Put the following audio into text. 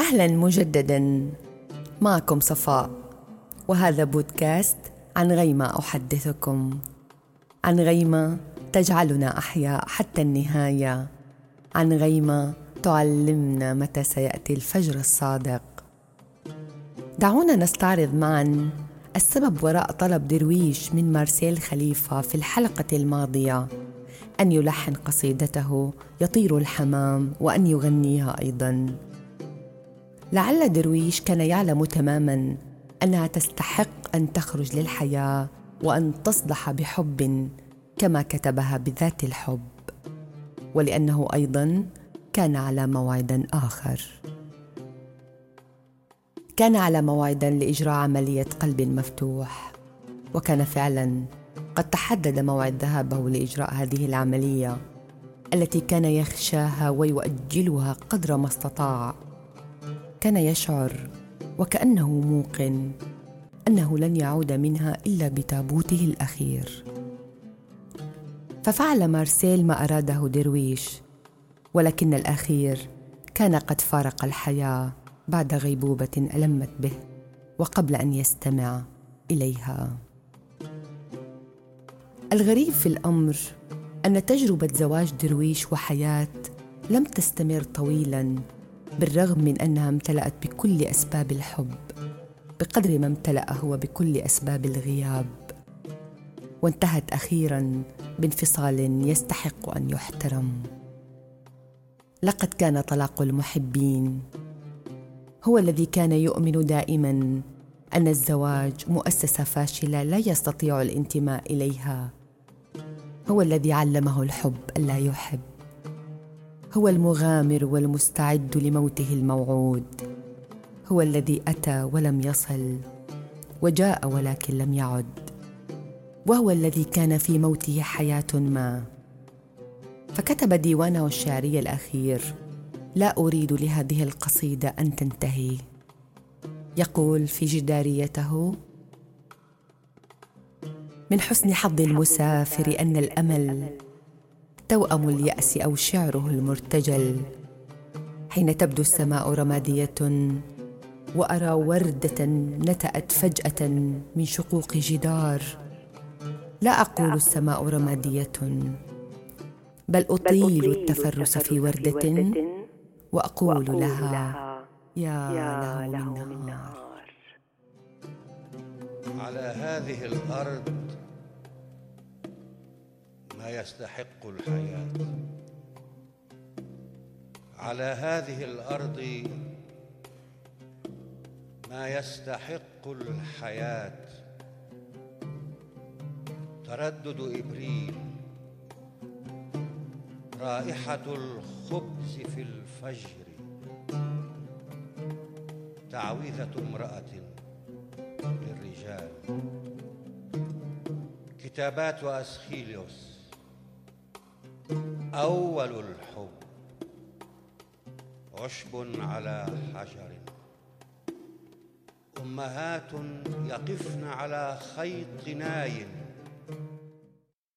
أهلا مجددا. معكم صفاء وهذا بودكاست عن غيمة أحدثكم. عن غيمة تجعلنا أحياء حتى النهاية. عن غيمة تعلمنا متى سيأتي الفجر الصادق. دعونا نستعرض معا السبب وراء طلب درويش من مارسيل خليفة في الحلقة الماضية. أن يلحن قصيدته يطير الحمام وأن يغنيها أيضا. لعل درويش كان يعلم تماما أنها تستحق أن تخرج للحياة وأن تصدح بحب كما كتبها بذات الحب ولأنه أيضا كان على موعد آخر. كان على موعد لإجراء عملية قلب مفتوح وكان فعلا قد تحدد موعد ذهابه لإجراء هذه العملية التي كان يخشاها ويؤجلها قدر ما استطاع. كان يشعر وكأنه موقن أنه لن يعود منها إلا بتابوته الأخير. ففعل مارسيل ما أراده درويش ولكن الأخير كان قد فارق الحياة بعد غيبوبة ألمت به وقبل أن يستمع إليها. الغريب في الأمر أن تجربة زواج درويش وحياة لم تستمر طويلا. بالرغم من أنها امتلأت بكل أسباب الحب بقدر ما امتلأ هو بكل أسباب الغياب. وانتهت أخيرا بانفصال يستحق أن يحترم. لقد كان طلاق المحبين هو الذي كان يؤمن دائما أن الزواج مؤسسة فاشلة لا يستطيع الانتماء إليها. هو الذي علمه الحب ألا يحب. هو المغامر والمستعد لموته الموعود. هو الذي أتى ولم يصل وجاء ولكن لم يعد. وهو الذي كان في موته حياة ما. فكتب ديوانه الشعري الأخير لا أريد لهذه القصيدة أن تنتهي. يقول في جداريته من حسن حظ المسافر أن الأمل توأم اليأس أو شعره المرتجل حين تبدو السماء رمادية وأرى وردة نتأت فجأة من شقوق جدار. لا أقول السماء رمادية بل أطيل التفرس في وردة وأقول لها يا له من نهار. على هذه الأرض ما يستحق الحياة. على هذه الأرض ما يستحق الحياة. تردد إبريل. رائحة الخبز في الفجر. تعويذة امرأة للرجال. كتابات أسخيليوس أول الحب عشب على حجر. أمهات يقفن على خيط ناي.